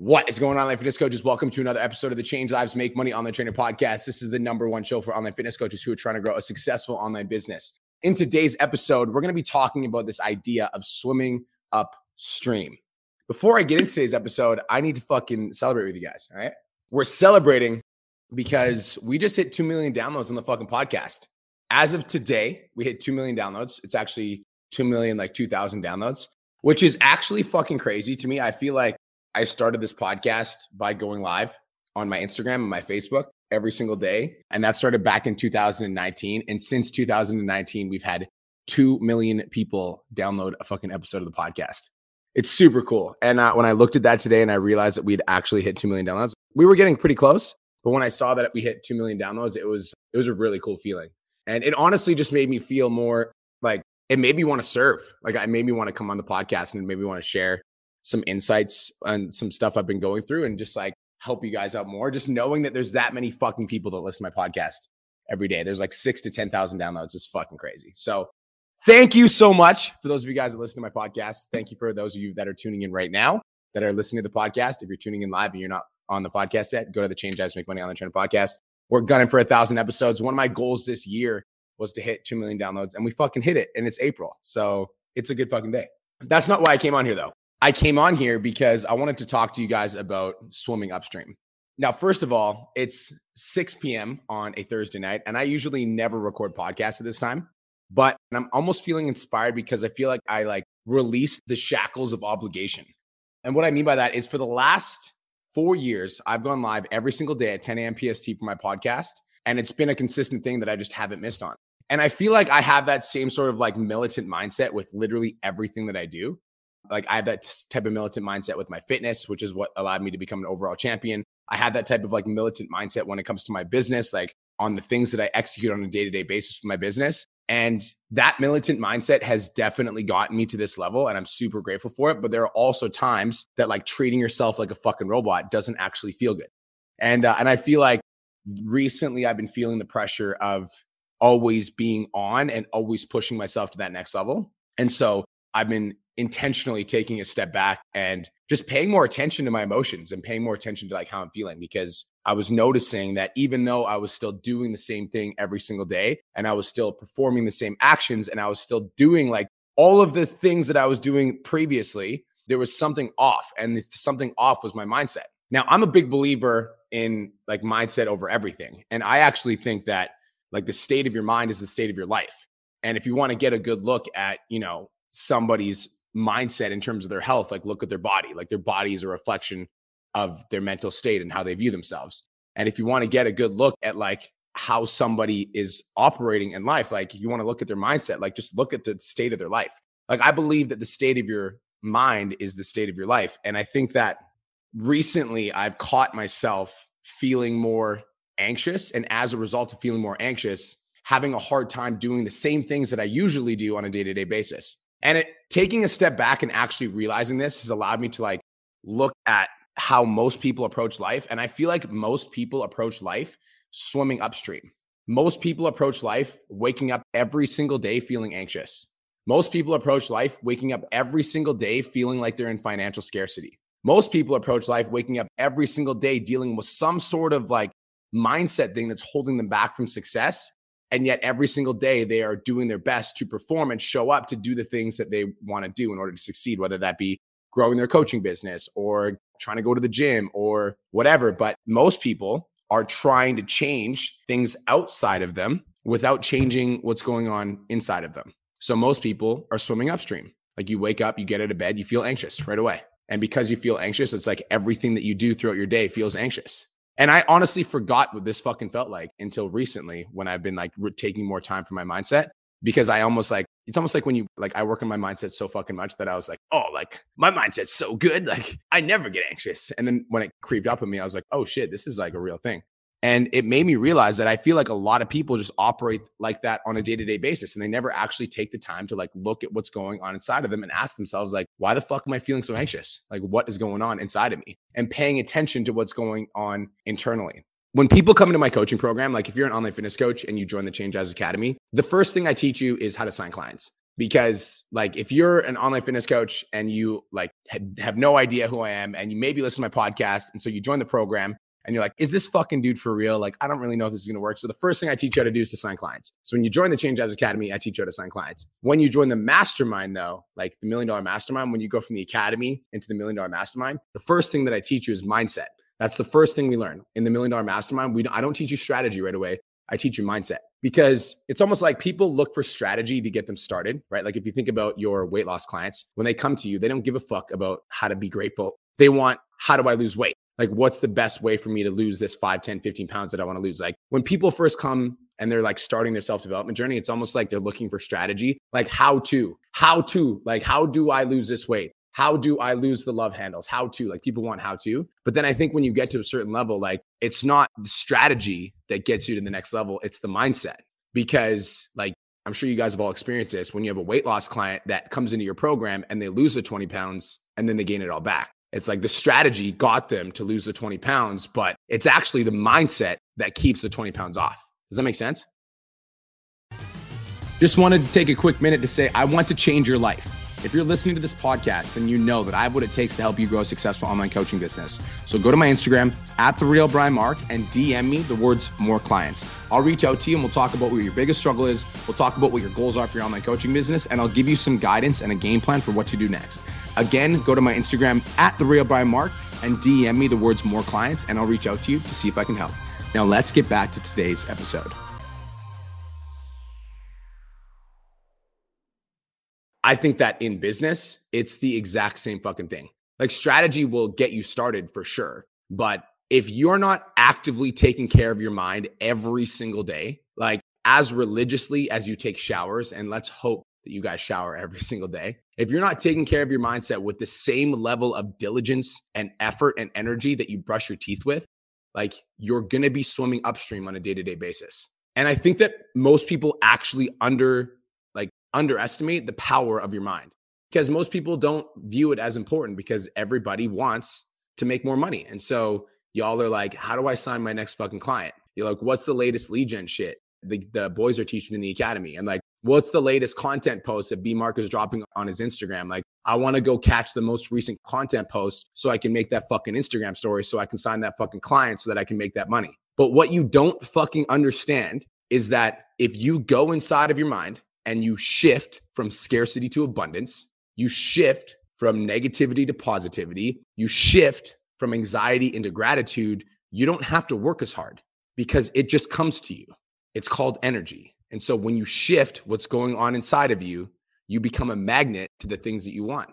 What is going on, online fitness coaches? Welcome to another episode of the Change Lives Make Money Online Trainer podcast. This is the number one show for online fitness coaches who are trying to grow a successful online business. In today's episode, we're going to be talking about this idea of swimming upstream. Before I get into today's episode, I need to fucking celebrate with you guys. All right. We're celebrating because we just hit 2 million downloads on the fucking podcast. As of today, we hit 2 million downloads. It's actually 2 million, like 2,000 downloads, which is actually fucking crazy to me. I feel like I started this podcast by going live on my Instagram and my Facebook every single day. And that started back in 2019. And since 2019, we've had 2 million people download a fucking episode of the podcast. It's super cool. And uh, when I looked at that today and I realized that we'd actually hit 2 million downloads, we were getting pretty close. But when I saw that we hit 2 million downloads, it was, it was a really cool feeling. And it honestly just made me feel more like it made me want to serve. Like I made me want to come on the podcast and it made me want to share some insights and some stuff I've been going through and just like help you guys out more. Just knowing that there's that many fucking people that listen to my podcast every day. There's like six to 10,000 downloads. It's fucking crazy. So thank you so much for those of you guys that listen to my podcast. Thank you for those of you that are tuning in right now that are listening to the podcast. If you're tuning in live and you're not on the podcast yet, go to the Change Lives Make Money Online Trainer podcast. We're gunning for a thousand episodes. One of my goals this year was to hit 2 million downloads and we fucking hit it and it's April. So it's a good fucking day. That's not why I came on here though. I came on here because I wanted to talk to you guys about swimming upstream. Now, first of all, it's 6 p.m. on a Thursday night, and I usually never record podcasts at this time, but I'm almost feeling inspired because I feel like I like released the shackles of obligation. And what I mean by that is for the last four years, I've gone live every single day at 10 a.m. PST for my podcast, and it's been a consistent thing that I just haven't missed on. And I feel like I have that same sort of like militant mindset with literally everything that I do. Like I have that type of militant mindset with my fitness, which is what allowed me to become an overall champion. I had that type of like militant mindset when it comes to my business, like on the things that I execute on a day to day basis with my business. And that militant mindset has definitely gotten me to this level. And I'm super grateful for it. But there are also times that like treating yourself like a fucking robot doesn't actually feel good. And, uh, and I feel like recently I've been feeling the pressure of always being on and always pushing myself to that next level. And so I've been intentionally taking a step back and just paying more attention to my emotions and paying more attention to like how I'm feeling because I was noticing that even though I was still doing the same thing every single day and I was still performing the same actions and I was still doing like all of the things that I was doing previously, there was something off and something off was my mindset. Now, I'm a big believer in like mindset over everything. And I actually think that like the state of your mind is the state of your life. And if you want to get a good look at, you know, somebody's mindset in terms of their health, like look at their body, like their body is a reflection of their mental state and how they view themselves. And if you want to get a good look at like how somebody is operating in life, like you want to look at their mindset, like just look at the state of their life. Like I believe that the state of your mind is the state of your life. And I think that recently I've caught myself feeling more anxious. And as a result of feeling more anxious, having a hard time doing the same things that I usually do on a day to day basis. And it, taking a step back and actually realizing this has allowed me to like look at how most people approach life. And I feel like most people approach life swimming upstream. Most people approach life waking up every single day feeling anxious. Most people approach life waking up every single day feeling like they're in financial scarcity. Most people approach life waking up every single day dealing with some sort of like mindset thing that's holding them back from success. And yet, every single day, they are doing their best to perform and show up to do the things that they want to do in order to succeed, whether that be growing their coaching business or trying to go to the gym or whatever. But most people are trying to change things outside of them without changing what's going on inside of them. So, most people are swimming upstream. Like you wake up, you get out of bed, you feel anxious right away. And because you feel anxious, it's like everything that you do throughout your day feels anxious. And I honestly forgot what this fucking felt like until recently when I've been like re- taking more time for my mindset because I almost like it's almost like when you like I work on my mindset so fucking much that I was like, oh, like my mindset's so good, like I never get anxious. And then when it creeped up on me, I was like, oh shit, this is like a real thing. And it made me realize that I feel like a lot of people just operate like that on a day to day basis. And they never actually take the time to like look at what's going on inside of them and ask themselves, like, why the fuck am I feeling so anxious? Like, what is going on inside of me? And paying attention to what's going on internally. When people come into my coaching program, like if you're an online fitness coach and you join the Change Lives Academy, the first thing I teach you is how to sign clients. because like if you're an online fitness coach and you like have no idea who I am and you maybe listen to my podcast and so you join the program and you're like, is this fucking dude for real? Like, I don't really know if this is going to work. So the first thing I teach you how to do is to sign clients. So when you join the Change Jobs Academy, I teach you how to sign clients. When you join the mastermind, though, like the million dollar mastermind, when you go from the academy into the million dollar mastermind, the first thing that I teach you is mindset. That's the first thing we learn in the million dollar mastermind. We I don't teach you strategy right away. I teach you mindset because it's almost like people look for strategy to get them started, right? Like if you think about your weight loss clients, when they come to you, they don't give a fuck about how to be grateful. They want, how do I lose weight? Like, what's the best way for me to lose this 5, 10, 15 pounds that I want to lose? Like when people first come and they're like starting their self development journey, it's almost like they're looking for strategy, like how to, how to, like, how do I lose this weight? how do I lose the love handles? How to, like people want how to. But then I think when you get to a certain level, like it's not the strategy that gets you to the next level, it's the mindset. Because, like, I'm sure you guys have all experienced this when you have a weight loss client that comes into your program and they lose the 20 pounds and then they gain it all back. It's like the strategy got them to lose the 20 pounds, but it's actually the mindset that keeps the 20 pounds off. Does that make sense? Just wanted to take a quick minute to say, I want to change your life. If you're listening to this podcast, then you know that I have what it takes to help you grow a successful online coaching business. So go to my Instagram at the real Brian Mark and DM me the words more clients. I'll reach out to you and we'll talk about what your biggest struggle is. We'll talk about what your goals are for your online coaching business, and I'll give you some guidance and a game plan for what to do next. Again, go to my Instagram at the real Brian Mark and DM me the words more clients, and I'll reach out to you to see if I can help. Now let's get back to today's episode. I think that in business, it's the exact same fucking thing. Like strategy will get you started for sure. But if you're not actively taking care of your mind every single day, like as religiously as you take showers, and let's hope that you guys shower every single day. If you're not taking care of your mindset with the same level of diligence and effort and energy that you brush your teeth with, like you're going to be swimming upstream on a day to day basis. And I think that most people actually under like underestimate the power of your mind because most people don't view it as important because everybody wants to make more money. And so y'all are like, how do I sign my next fucking client? You're like, what's the latest lead gen shit the, the boys are teaching in the academy? And like, what's the latest content post that B Mark is dropping on his Instagram? Like, I want to go catch the most recent content post so I can make that fucking Instagram story so I can sign that fucking client so that I can make that money. But what you don't fucking understand is that if you go inside of your mind and you shift from scarcity to abundance, you shift from negativity to positivity, you shift from anxiety into gratitude, you don't have to work as hard because it just comes to you. It's called energy. And so when you shift what's going on inside of you, you become a magnet to the things that you want.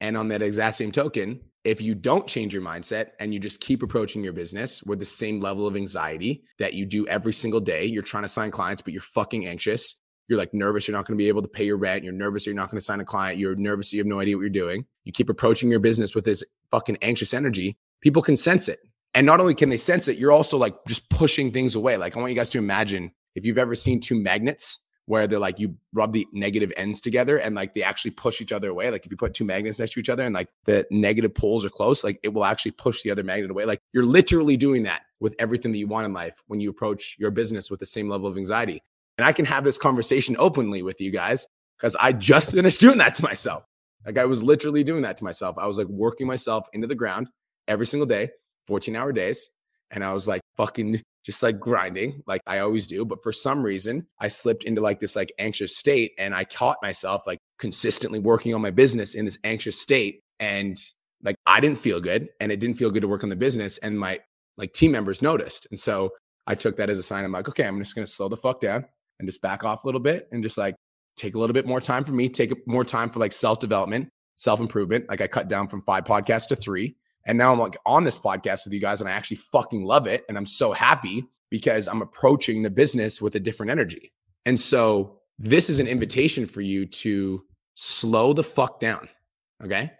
And on that exact same token, if you don't change your mindset and you just keep approaching your business with the same level of anxiety that you do every single day, you're trying to sign clients, but you're fucking anxious you're like nervous you're not going to be able to pay your rent you're nervous you're not going to sign a client you're nervous you have no idea what you're doing you keep approaching your business with this fucking anxious energy people can sense it and not only can they sense it you're also like just pushing things away like i want you guys to imagine if you've ever seen two magnets where they're like you rub the negative ends together and like they actually push each other away like if you put two magnets next to each other and like the negative poles are close like it will actually push the other magnet away like you're literally doing that with everything that you want in life when you approach your business with the same level of anxiety and I can have this conversation openly with you guys because I just finished doing that to myself. Like I was literally doing that to myself. I was like working myself into the ground every single day, 14 hour days. And I was like fucking just like grinding like I always do. But for some reason, I slipped into like this like anxious state and I caught myself like consistently working on my business in this anxious state. And like I didn't feel good and it didn't feel good to work on the business. And my like team members noticed. And so I took that as a sign. I'm like, okay, I'm just going to slow the fuck down and just back off a little bit and just like take a little bit more time for me, take more time for like self development, self improvement. Like I cut down from five podcasts to three. And now I'm like on this podcast with you guys and I actually fucking love it. And I'm so happy because I'm approaching the business with a different energy. And so this is an invitation for you to slow the fuck down. Okay.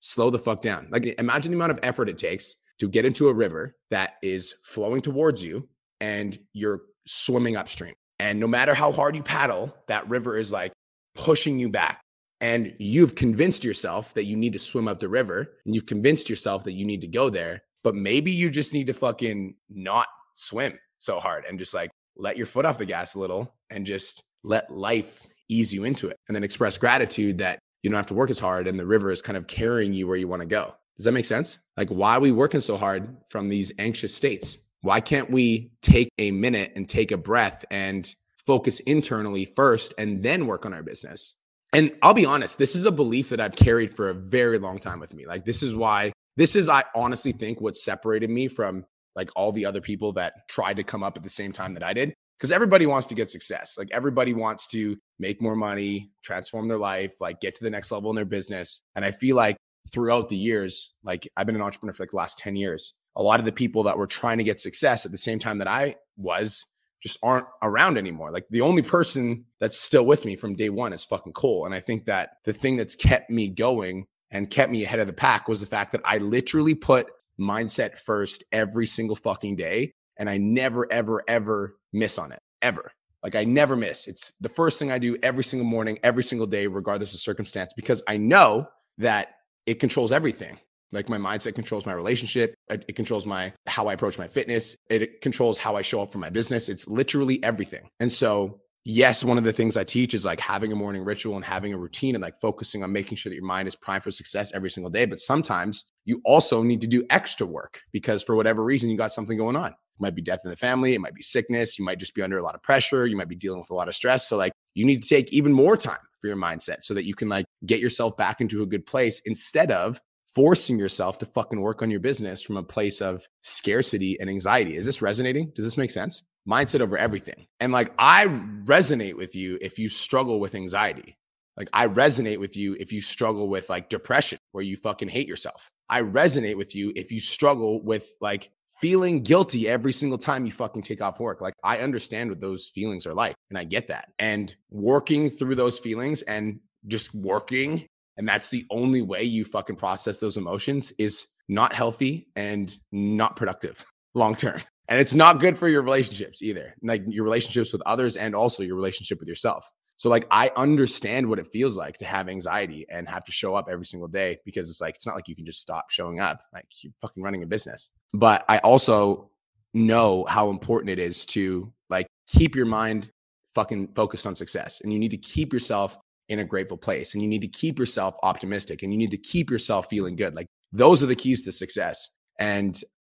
Slow the fuck down. Like imagine the amount of effort it takes to get into a river that is flowing towards you and you're swimming upstream. And no matter how hard you paddle, that river is like pushing you back. And you've convinced yourself that you need to swim up the river and you've convinced yourself that you need to go there. But maybe you just need to fucking not swim so hard and just like let your foot off the gas a little and just let life ease you into it and then express gratitude that you don't have to work as hard and the river is kind of carrying you where you want to go. Does that make sense? Like, why are we working so hard from these anxious states? Why can't we take a minute and take a breath and focus internally first and then work on our business? And I'll be honest, this is a belief that I've carried for a very long time with me. Like, this is why, this is, I honestly think, what separated me from like all the other people that tried to come up at the same time that I did. Because everybody wants to get success. Like, everybody wants to make more money, transform their life, like get to the next level in their business. And I feel like throughout the years, like I've been an entrepreneur for like the last 10 years, a lot of the people that were trying to get success at the same time that I was just aren't around anymore. Like the only person that's still with me from day one is fucking Cole. And I think that the thing that's kept me going and kept me ahead of the pack was the fact that I literally put mindset first every single fucking day. And I never, ever, ever miss on it, ever. Like I never miss. It's the first thing I do every single morning, every single day, regardless of circumstance, because I know that it controls everything. Like my mindset controls my relationship. It, controls my how I approach my fitness. It controls how I show up for my business. It's literally everything. And so, yes, one of the things I teach is like having a morning ritual and having a routine and like focusing on making sure that your mind is primed for success every single day. But sometimes you also need to do extra work because for whatever reason you got something going on. It might be death in the family, it might be sickness, you might just be under a lot of pressure, you might be dealing with a lot of stress. So like you need to take even more time for your mindset so that you can like get yourself back into a good place instead of forcing yourself to fucking work on your business from a place of scarcity and anxiety. Is this resonating? Does this make sense? Mindset over everything. And like I resonate with you if you struggle with anxiety. Like I resonate with you if you struggle with like depression where you fucking hate yourself. I resonate with you if you struggle with like feeling guilty every single time you fucking take off work. Like I understand what those feelings are like and I get that. And working through those feelings and just working and that's the only way you fucking process those emotions is not healthy and not productive long term. And it's not good for your relationships either. Like your relationships with others and also your relationship with yourself. So like I understand what it feels like to have anxiety and have to show up every single day because it's like it's not like you can just stop showing up. Like you're fucking running a business. But I also know how important it is to like keep your mind fucking focused on success and you need to keep yourself in a grateful place and you need to keep yourself optimistic and you need to keep yourself feeling good. Like those are the keys to success. And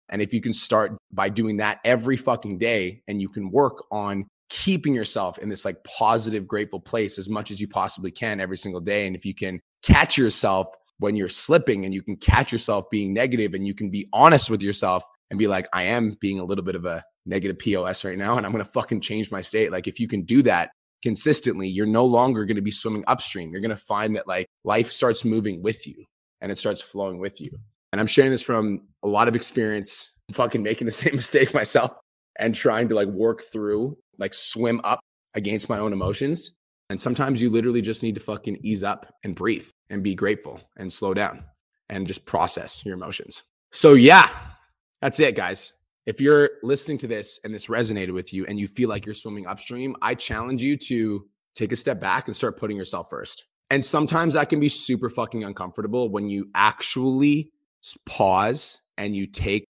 and if you can start by doing that every fucking day and you can work on keeping yourself in this like positive, grateful place as much as you possibly can every single day. And if you can catch yourself when you're slipping and you can catch yourself being negative and you can be honest with yourself and be like, I am being a little bit of a negative POS right now and I'm going to fucking change my state. Like, if you can do that consistently, you're no longer going to be swimming upstream. You're going to find that like life starts moving with you and it starts flowing with you. And I'm sharing this from a lot of experience, fucking making the same mistake myself and trying to like work through like swim up against my own emotions. And sometimes you literally just need to fucking ease up and breathe and be grateful and slow down and just process your emotions. So, yeah, that's it, guys. If you're listening to this and this resonated with you and you feel like you're swimming upstream, I challenge you to take a step back and start putting yourself first. And sometimes that can be super fucking uncomfortable when you actually pause and you take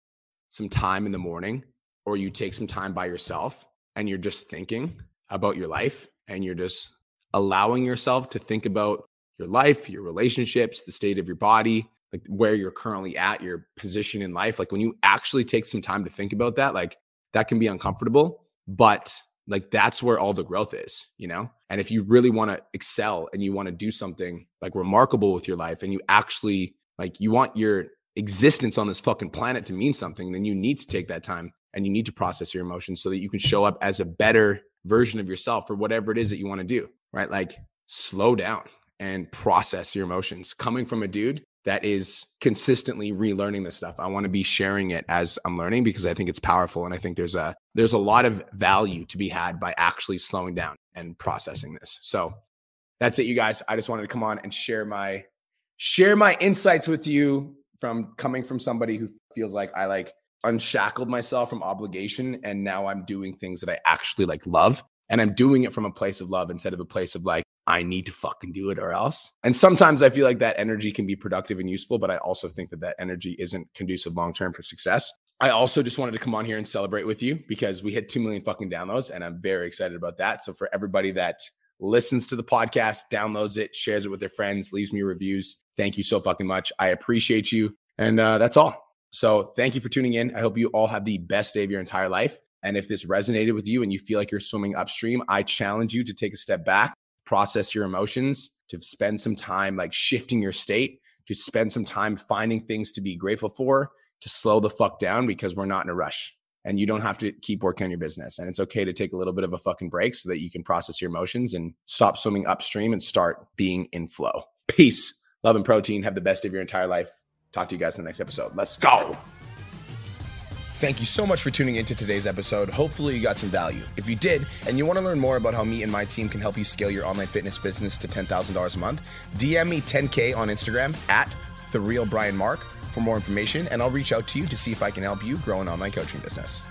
some time in the morning or you take some time by yourself and you're just thinking about your life and you're just allowing yourself to think about your life, your relationships, the state of your body, like where you're currently at, your position in life. Like when you actually take some time to think about that, like that can be uncomfortable, but like that's where all the growth is, you know? And if you really want to excel and you want to do something like remarkable with your life and you actually like you want your existence on this fucking planet to mean something, then you need to take that time and you need to process your emotions so that you can show up as a better version of yourself for whatever it is that you want to do, right? Like slow down and process your emotions. Coming from a dude that is consistently relearning this stuff. I want to be sharing it as I'm learning because I think it's powerful and I think there's a there's a lot of value to be had by actually slowing down and processing this. So that's it you guys. I just wanted to come on and share my share my insights with you from coming from somebody who feels like I like unshackled myself from obligation and now I'm doing things that I actually like love and I'm doing it from a place of love instead of a place of like I need to fucking do it or else. And sometimes I feel like that energy can be productive and useful, but I also think that that energy isn't conducive long term for success. I also just wanted to come on here and celebrate with you because we hit 2 million fucking downloads and I'm very excited about that. So for everybody that listens to the podcast, downloads it, shares it with their friends, leaves me reviews. Thank you so fucking much. I appreciate you. And uh, that's all. So thank you for tuning in. I hope you all have the best day of your entire life. And if this resonated with you and you feel like you're swimming upstream, I challenge you to take a step back, process your emotions, to spend some time like shifting your state, to spend some time finding things to be grateful for, to slow the fuck down because we're not in a rush and you don't have to keep working on your business. And it's okay to take a little bit of a fucking break so that you can process your emotions and stop swimming upstream and start being in flow. Peace, love, and protein. Have the best of your entire life. Talk to you guys in the next episode. Let's go. Thank you so much for tuning into today's episode. Hopefully, you got some value. If you did, and you want to learn more about how me and my team can help you scale your online fitness business to $10,000 a month, DM me 10K on Instagram at The Real Brian Mark for more information, and I'll reach out to you to see if I can help you grow an online coaching business.